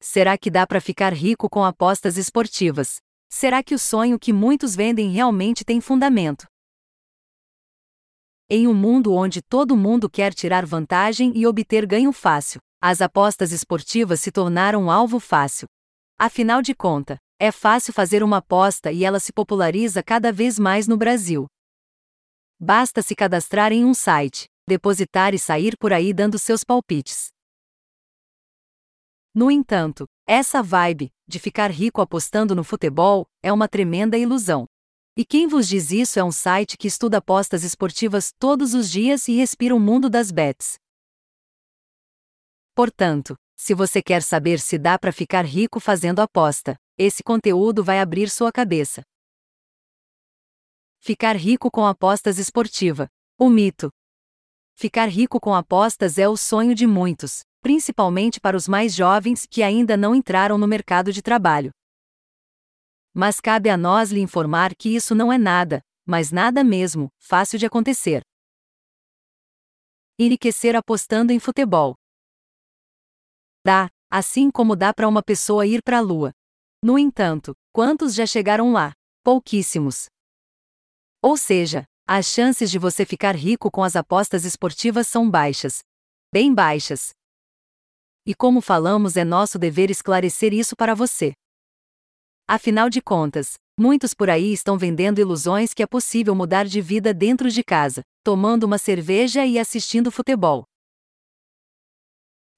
Será que dá para ficar rico com apostas esportivas? Será que o sonho que muitos vendem realmente tem fundamento? Em um mundo onde todo mundo quer tirar vantagem e obter ganho fácil, as apostas esportivas se tornaram um alvo fácil. Afinal de contas, é fácil fazer uma aposta e ela se populariza cada vez mais no Brasil. Basta se cadastrar em um site, depositar e sair por aí dando seus palpites. No entanto, essa vibe, de ficar rico apostando no futebol, é uma tremenda ilusão. E quem vos diz isso é um site que estuda apostas esportivas todos os dias e respira o mundo das bets. Portanto, se você quer saber se dá para ficar rico fazendo aposta, esse conteúdo vai abrir sua cabeça. Ficar rico com apostas esportiva. O mito. Ficar rico com apostas é o sonho de muitos, principalmente para os mais jovens que ainda não entraram no mercado de trabalho. Mas cabe a nós lhe informar que isso não é nada, mas nada mesmo, fácil de acontecer. Enriquecer apostando em futebol. Dá, assim como dá para uma pessoa ir para a lua. No entanto, quantos já chegaram lá? Pouquíssimos. Ou seja, as chances de você ficar rico com as apostas esportivas são baixas. Bem baixas. E como falamos, é nosso dever esclarecer isso para você. Afinal de contas, muitos por aí estão vendendo ilusões que é possível mudar de vida dentro de casa, tomando uma cerveja e assistindo futebol.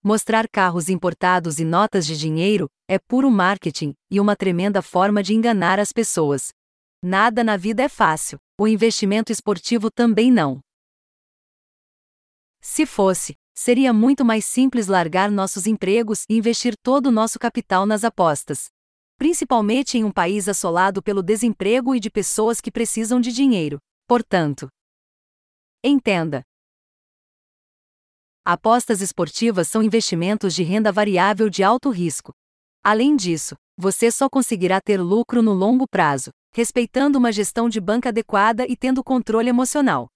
Mostrar carros importados e notas de dinheiro é puro marketing e uma tremenda forma de enganar as pessoas. Nada na vida é fácil, o investimento esportivo também não. Se fosse, seria muito mais simples largar nossos empregos e investir todo o nosso capital nas apostas principalmente em um país assolado pelo desemprego e de pessoas que precisam de dinheiro. Portanto, entenda. Apostas esportivas são investimentos de renda variável de alto risco. Além disso, você só conseguirá ter lucro no longo prazo, respeitando uma gestão de banca adequada e tendo controle emocional.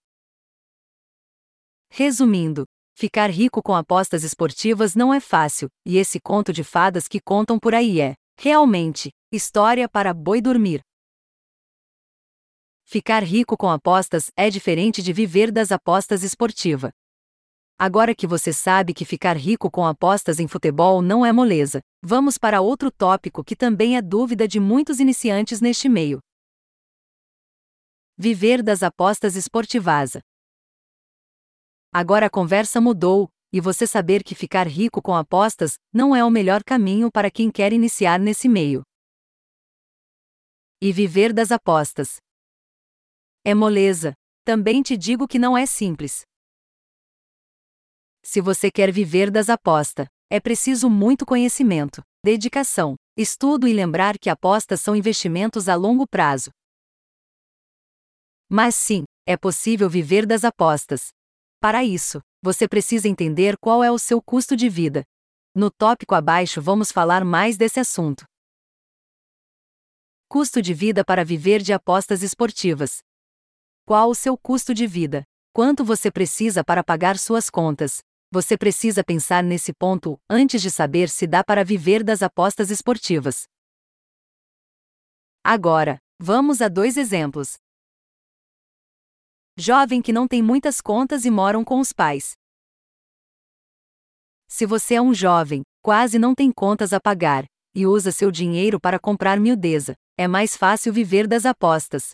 Resumindo, ficar rico com apostas esportivas não é fácil, e esse conto de fadas que contam por aí é Realmente, história para boi dormir. Ficar rico com apostas é diferente de viver das apostas esportiva. Agora que você sabe que ficar rico com apostas em futebol não é moleza, vamos para outro tópico que também é dúvida de muitos iniciantes neste meio. Viver das apostas esportivas. Agora a conversa mudou, e você saber que ficar rico com apostas não é o melhor caminho para quem quer iniciar nesse meio. E viver das apostas. É moleza. Também te digo que não é simples. Se você quer viver das apostas, é preciso muito conhecimento, dedicação, estudo e lembrar que apostas são investimentos a longo prazo. Mas sim, é possível viver das apostas. Para isso, você precisa entender qual é o seu custo de vida. No tópico abaixo vamos falar mais desse assunto. Custo de vida para viver de apostas esportivas. Qual o seu custo de vida? Quanto você precisa para pagar suas contas? Você precisa pensar nesse ponto antes de saber se dá para viver das apostas esportivas. Agora, vamos a dois exemplos. Jovem que não tem muitas contas e moram com os pais. Se você é um jovem, quase não tem contas a pagar, e usa seu dinheiro para comprar miudeza, é mais fácil viver das apostas.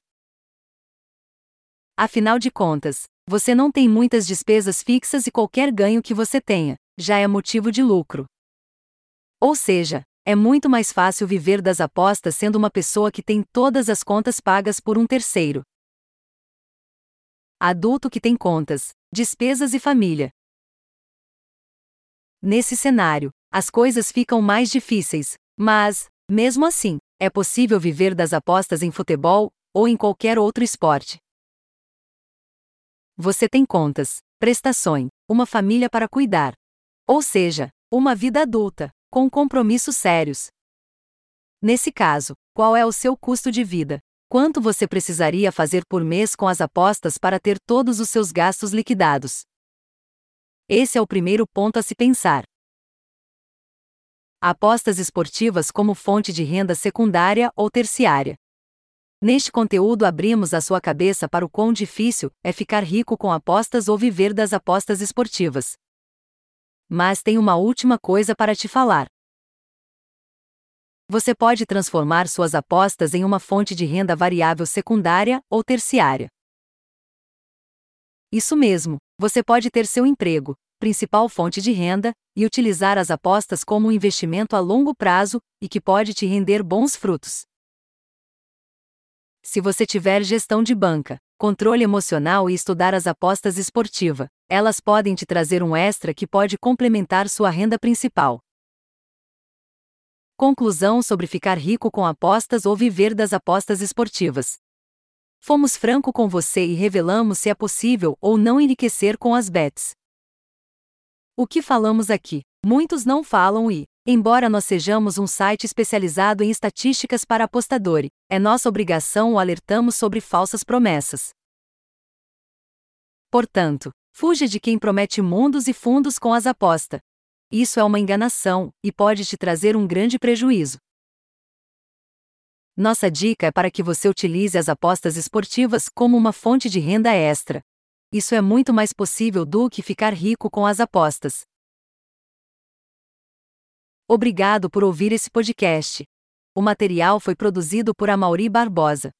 Afinal de contas, você não tem muitas despesas fixas e qualquer ganho que você tenha, já é motivo de lucro. Ou seja, é muito mais fácil viver das apostas sendo uma pessoa que tem todas as contas pagas por um terceiro adulto que tem contas, despesas e família. Nesse cenário, as coisas ficam mais difíceis, mas, mesmo assim, é possível viver das apostas em futebol ou em qualquer outro esporte. Você tem contas, prestações, uma família para cuidar. Ou seja, uma vida adulta, com compromissos sérios. Nesse caso, qual é o seu custo de vida? Quanto você precisaria fazer por mês com as apostas para ter todos os seus gastos liquidados? Esse é o primeiro ponto a se pensar. apostas esportivas como fonte de renda secundária ou terciária. Neste conteúdo abrimos a sua cabeça para o quão difícil é ficar rico com apostas ou viver das apostas esportivas. Mas tem uma última coisa para te falar. Você pode transformar suas apostas em uma fonte de renda variável secundária ou terciária. Isso mesmo, você pode ter seu emprego, principal fonte de renda, e utilizar as apostas como um investimento a longo prazo e que pode te render bons frutos. Se você tiver gestão de banca, controle emocional e estudar as apostas esportiva, elas podem te trazer um extra que pode complementar sua renda principal. Conclusão sobre ficar rico com apostas ou viver das apostas esportivas. Fomos franco com você e revelamos se é possível ou não enriquecer com as bets. O que falamos aqui, muitos não falam e, embora nós sejamos um site especializado em estatísticas para apostadores, é nossa obrigação o alertamos sobre falsas promessas. Portanto, fuja de quem promete mundos e fundos com as apostas. Isso é uma enganação e pode te trazer um grande prejuízo. Nossa dica é para que você utilize as apostas esportivas como uma fonte de renda extra. Isso é muito mais possível do que ficar rico com as apostas. Obrigado por ouvir esse podcast. O material foi produzido por Amauri Barbosa.